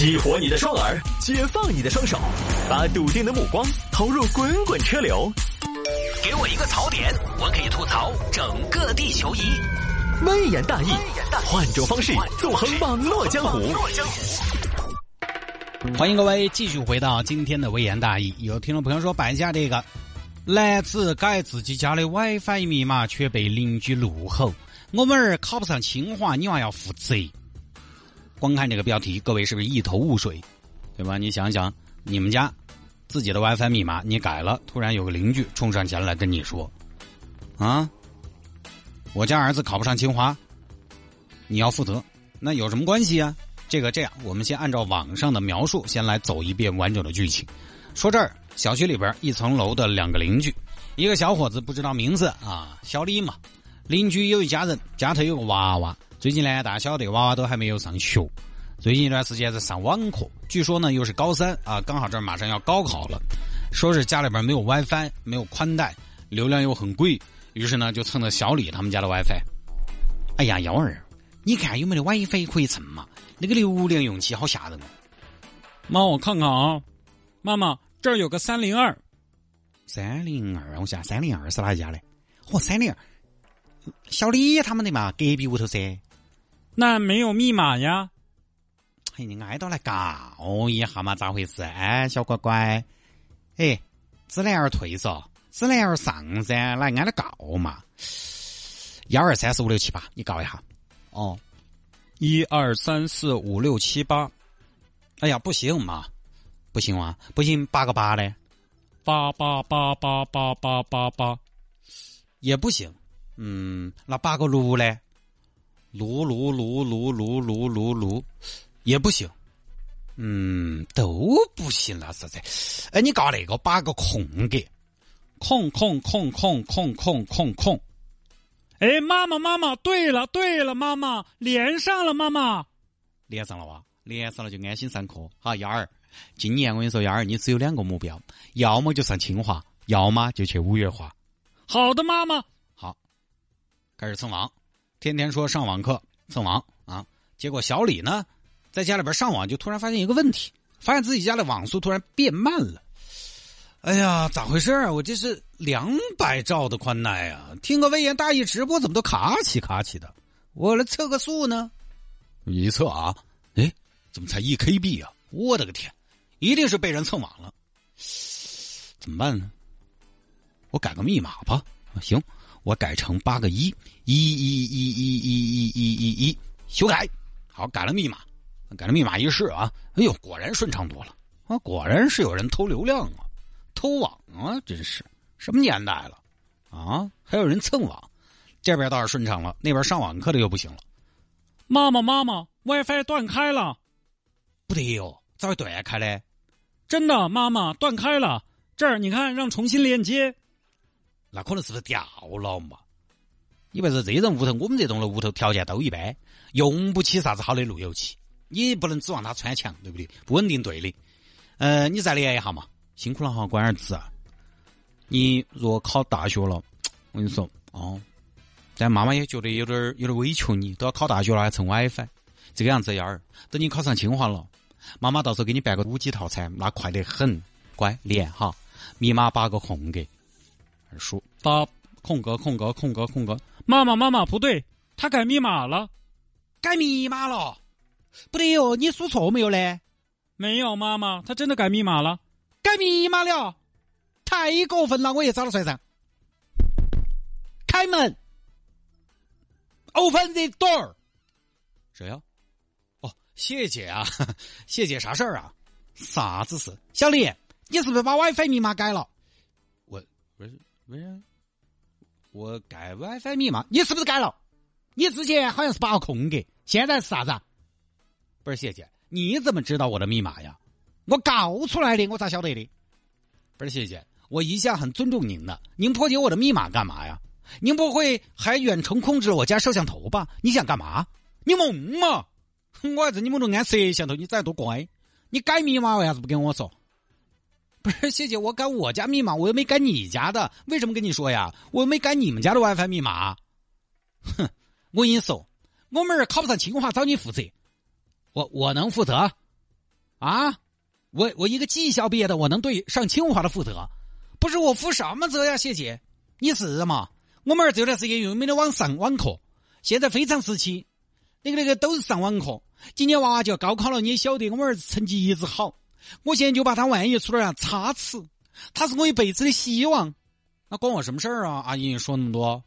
激活你的双耳，解放你的双手，把笃定的目光投入滚滚车流。给我一个槽点，我可以吐槽整个地球仪。微言大义，换种方式纵横网络江湖。欢迎各位继续回到今天的微言大义。有听众朋友说摆一下这个，男子改自己家的 WiFi 密码却被邻居怒吼：“我们儿考不上清华，你娃要负责。”光看这个标题，各位是不是一头雾水？对吧？你想想，你们家自己的 WiFi 密码你改了，突然有个邻居冲上前来跟你说：“啊，我家儿子考不上清华，你要负责，那有什么关系啊？”这个这样，我们先按照网上的描述，先来走一遍完整的剧情。说这儿，小区里边一层楼的两个邻居，一个小伙子不知道名字啊，小李嘛。邻居有一家人，家头有个娃娃，最近呢，大家晓得娃娃都还没有上学，最近一段时间在上网课，据说呢又是高三啊，刚好这儿马上要高考了，说是家里边没有 WiFi，没有宽带，流量又很贵，于是呢就蹭了小李他们家的 WiFi。哎呀，幺儿。你看有没得 WiFi 可以蹭嘛？那个流量用起好吓人哦。妈，我看看啊。妈妈，这儿有个三零二。三零二，我想三零二是哪一家的？嚯，三零二，小李他们的嘛，隔壁屋头噻。那没有密码呀？哎，你挨到来告一下嘛？咋回事？哎，小乖乖，哎，知难而退嗦，知难而上噻，来挨着告嘛。幺二三四五六七八，你告一下。哦，一二三四五六七八，哎呀，不行嘛，不行啊，不行，八个八嘞，八八八八八八八八，也不行，嗯，那八个六嘞，六六六六六六六六，也不行，嗯，都不行了，实在，哎，你搞那个八个空格，空空空空空空空空。哎，妈妈，妈妈，对了，对了，妈妈连上了，妈妈连上了哇，连上了就安心上课。好，幺儿，今年我跟你说，幺儿，你只有两个目标，要么就上清华，要么就去五月花。好的，妈妈。好，开始蹭网，天天说上网课蹭网啊，结果小李呢，在家里边上网就突然发现一个问题，发现自己家的网速突然变慢了。哎呀，咋回事啊？我这是两百兆的宽带啊！听个微言大义直播，怎么都卡起卡起的？我来测个速呢，一测啊，哎，怎么才一 KB 啊？我的个天，一定是被人蹭网了，怎么办呢？我改个密码吧。行，我改成八个一，一一一一一一一一一，修改。好，改了密码，改了密码一试啊，哎呦，果然顺畅多了啊！果然是有人偷流量啊！偷网啊！真是什么年代了啊！还有人蹭网，这边倒是顺畅了，那边上网课的又不行了。妈妈，妈妈，WiFi 断开了，不得哟，咋会断开嘞？真的，妈妈断开了。这儿你看，让重新连接。那可能是不是掉了嘛？你别说这种屋头，我们这栋楼屋头条件都一般，用不起啥子好的路由器，你不能指望它穿墙，对不对？不稳定对的。呃，你再连一下嘛。辛苦了哈，乖儿子。你若考大学了，我跟你说哦，但妈妈也觉得有点有点委屈你，都要考大学了还蹭 WiFi，这个样子幺儿，等你考上清华了，妈妈到时候给你办个五 G 套餐，那快得很。乖，连哈，密码八个空格，输八空格空格空格空格。妈妈妈妈不对，他改密码了，改密码了，不对哟，你输错没有嘞？没有，妈妈，他真的改密码了。改密码了，太过分了！我也找了算账。开门，Open the door。谁呀？哦，谢姐啊，谢姐啥事儿啊？啥子事？小李，你是不是把 WiFi 密码改了？我不是不是，我改 WiFi 密码，你是不是改了？你之前好像是八个空格，现在是啥子？不是谢姐，你怎么知道我的密码呀？我搞出来的，我咋晓得的？不是谢谢，我一向很尊重您的。您破解我的密码干嘛呀？您不会还远程控制我家摄像头吧？你想干嘛？你懵嘛？我还在你们中安摄像头，你咋多乖？你改密码为啥子不跟我说？不是谢姐，我改我家密码，我又没改你家的，为什么跟你说呀？我又没改你们家的 WiFi 密码。哼，我跟你说，我们儿考不上清华，找你负责。我我能负责？啊，我我一个技校毕业的，我能对上清华的负责？不是我负什么责呀，谢姐，你是嘛？我们儿这段时间又没得网上网课，现在非常时期，那个那个都是上网课。今年娃娃就要高考了，你也晓得，我们儿子成绩一直好，我现在就怕他万一出了啥差池，他是我一辈子的希望。那关我什么事儿啊？阿姨说那么多，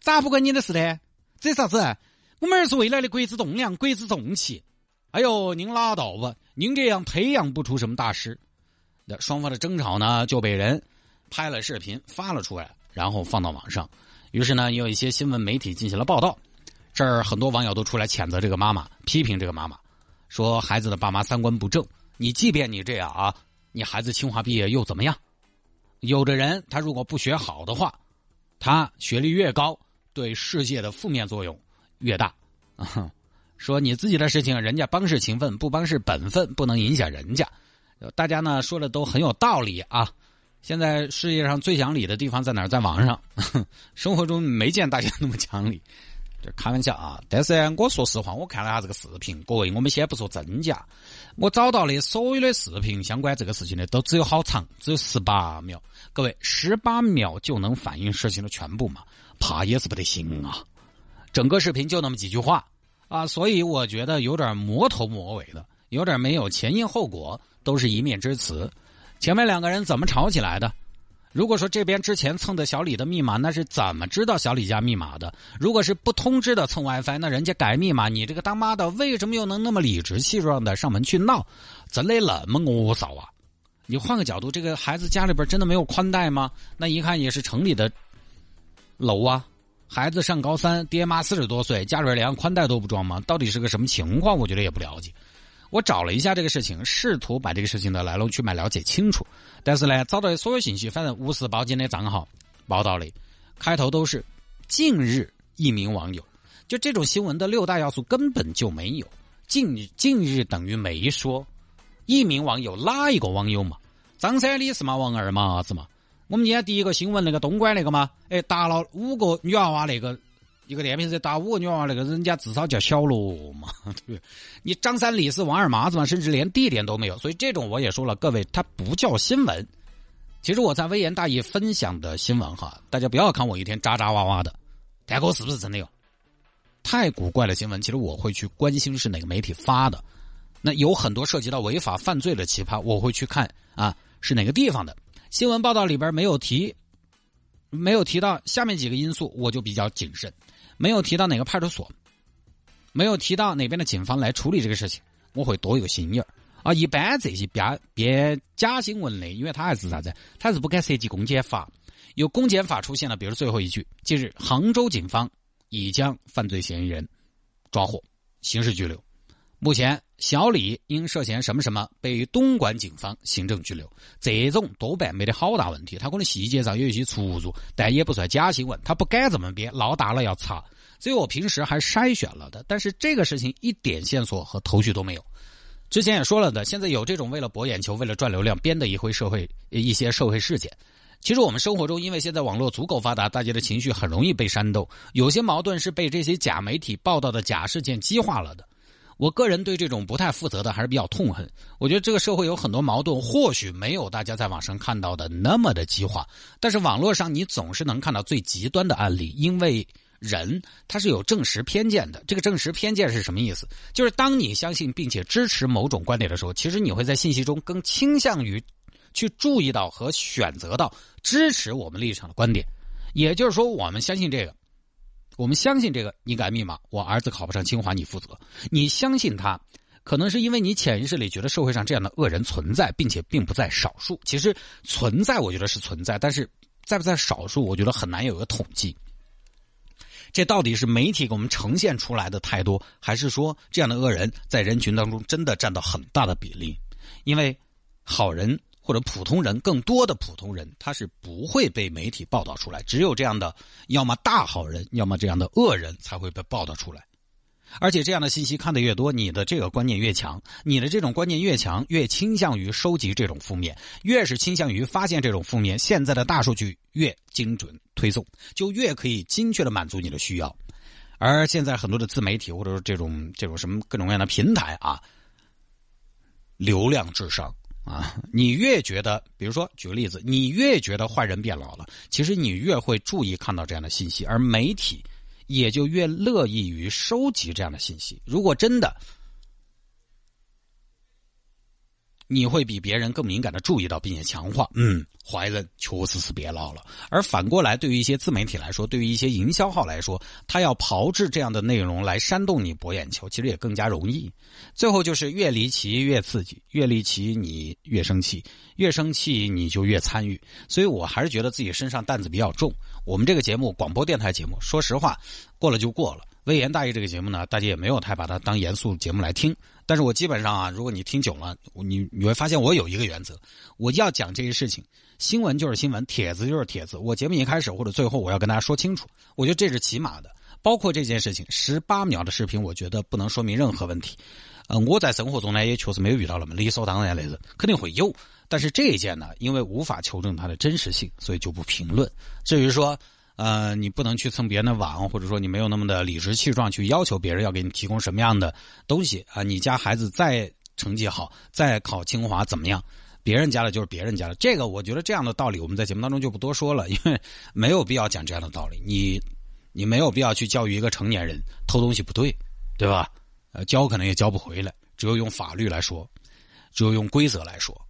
咋不关你的事呢？这啥子？我们儿是未来的国之栋梁，国之重器。哎呦，您拉倒吧，您这样培养不出什么大师。那双方的争吵呢，就被人。拍了视频发了出来，然后放到网上，于是呢，也有一些新闻媒体进行了报道。这儿很多网友都出来谴责这个妈妈，批评这个妈妈，说孩子的爸妈三观不正。你即便你这样啊，你孩子清华毕业又怎么样？有的人他如果不学好的话，他学历越高，对世界的负面作用越大。说你自己的事情，人家帮是情分，不帮是本分，不能影响人家。大家呢说的都很有道理啊。现在世界上最讲理的地方在哪儿？在网上，生活中没见大家那么讲理，这开玩笑啊！但是我说实话，我看了下这个视频，各位，我们先不说真假，我找到的所有的视频相关这个事情的都只有好长，只有十八秒。各位，十八秒就能反映事情的全部吗？怕也是不得行啊！整个视频就那么几句话啊，所以我觉得有点魔头魔尾的，有点没有前因后果，都是一面之词。前面两个人怎么吵起来的？如果说这边之前蹭的小李的密码，那是怎么知道小李家密码的？如果是不通知的蹭 WiFi，那人家改密码，你这个当妈的为什么又能那么理直气壮的上门去闹？真的那么恶骚啊？你换个角度，这个孩子家里边真的没有宽带吗？那一看也是城里的楼啊，孩子上高三，爹妈四十多岁，家里边连宽带都不装吗？到底是个什么情况？我觉得也不了解。我找了一下这个事情，试图把这个事情的来龙去脉了解清楚，但是呢，找到的所有信息，反正无视报警的账号报道的，开头都是近日一名网友，就这种新闻的六大要素根本就没有。近日近日等于没说，一名网友哪一个网友嘛？张三李四嘛，王二麻子嘛？我们今天第一个新闻那个东莞那个嘛，哎，打了五个女娃娃那个。一个电瓶车打五个女娃，那个人家至少叫小罗嘛，对不对？你张三李四王二麻子嘛，甚至连地点都没有，所以这种我也说了，各位，它不叫新闻。其实我在微言大义分享的新闻哈，大家不要看我一天喳喳哇哇的，大哥是不是真的有？太古怪的新闻，其实我会去关心是哪个媒体发的。那有很多涉及到违法犯罪的奇葩，我会去看啊，是哪个地方的新闻报道里边没有提，没有提到下面几个因素，我就比较谨慎。没有提到哪个派出所，没有提到哪边的警方来处理这个事情，我会多一个心眼儿啊！一般这些编编假新闻的，因为他还是啥子，他是不敢涉及公检法，有公检法出现了，比如最后一句，近日杭州警方已将犯罪嫌疑人抓获，刑事拘留。目前小李因涉嫌什么什么被东莞警方行政拘留，这种多半没得好大问题，他可能细节上有一些出入，但也不算假新闻，他不敢这么编，闹大了要查。所以我平时还筛选了的，但是这个事情一点线索和头绪都没有。之前也说了的，现在有这种为了博眼球、为了赚流量编的一回社会一些社会事件。其实我们生活中，因为现在网络足够发达，大家的情绪很容易被煽动，有些矛盾是被这些假媒体报道的假事件激化了的。我个人对这种不太负责的还是比较痛恨。我觉得这个社会有很多矛盾，或许没有大家在网上看到的那么的激化，但是网络上你总是能看到最极端的案例，因为人他是有证实偏见的。这个证实偏见是什么意思？就是当你相信并且支持某种观点的时候，其实你会在信息中更倾向于去注意到和选择到支持我们立场的观点。也就是说，我们相信这个。我们相信这个，你改密码，我儿子考不上清华，你负责。你相信他，可能是因为你潜意识里觉得社会上这样的恶人存在，并且并不在少数。其实存在，我觉得是存在，但是在不在少数，我觉得很难有个统计。这到底是媒体给我们呈现出来的太多，还是说这样的恶人在人群当中真的占到很大的比例？因为好人。或者普通人，更多的普通人，他是不会被媒体报道出来。只有这样的，要么大好人，要么这样的恶人才会被报道出来。而且这样的信息看得越多，你的这个观念越强，你的这种观念越强，越倾向于收集这种负面，越是倾向于发现这种负面。现在的大数据越精准推送，就越可以精确的满足你的需要。而现在很多的自媒体或者说这种这种什么各种各样的平台啊。流量至上啊！你越觉得，比如说举个例子，你越觉得坏人变老了，其实你越会注意看到这样的信息，而媒体也就越乐意于收集这样的信息。如果真的，你会比别人更敏感的注意到，并且强化，嗯，坏人确实是变老了。而反过来，对于一些自媒体来说，对于一些营销号来说，他要炮制这样的内容来煽动你博眼球，其实也更加容易。最后就是越离奇越刺激，越离奇你越生气，越生气你就越参与。所以我还是觉得自己身上担子比较重。我们这个节目，广播电台节目，说实话，过了就过了。微言大义这个节目呢，大家也没有太把它当严肃节目来听。但是我基本上啊，如果你听久了，你你会发现我有一个原则，我要讲这些事情，新闻就是新闻，帖子就是帖子。我节目一开始或者最后，我要跟大家说清楚，我觉得这是起码的。包括这件事情，十八秒的视频，我觉得不能说明任何问题。嗯，我在生活中呢，也确实没有遇到那么理所当然的人，肯定会有。但是这一件呢，因为无法求证它的真实性，所以就不评论。至于说。呃，你不能去蹭别人的网，或者说你没有那么的理直气壮去要求别人要给你提供什么样的东西啊？你家孩子再成绩好，再考清华怎么样？别人家的就是别人家的，这个我觉得这样的道理我们在节目当中就不多说了，因为没有必要讲这样的道理。你你没有必要去教育一个成年人偷东西不对，对吧？呃，教可能也教不回来，只有用法律来说，只有用规则来说。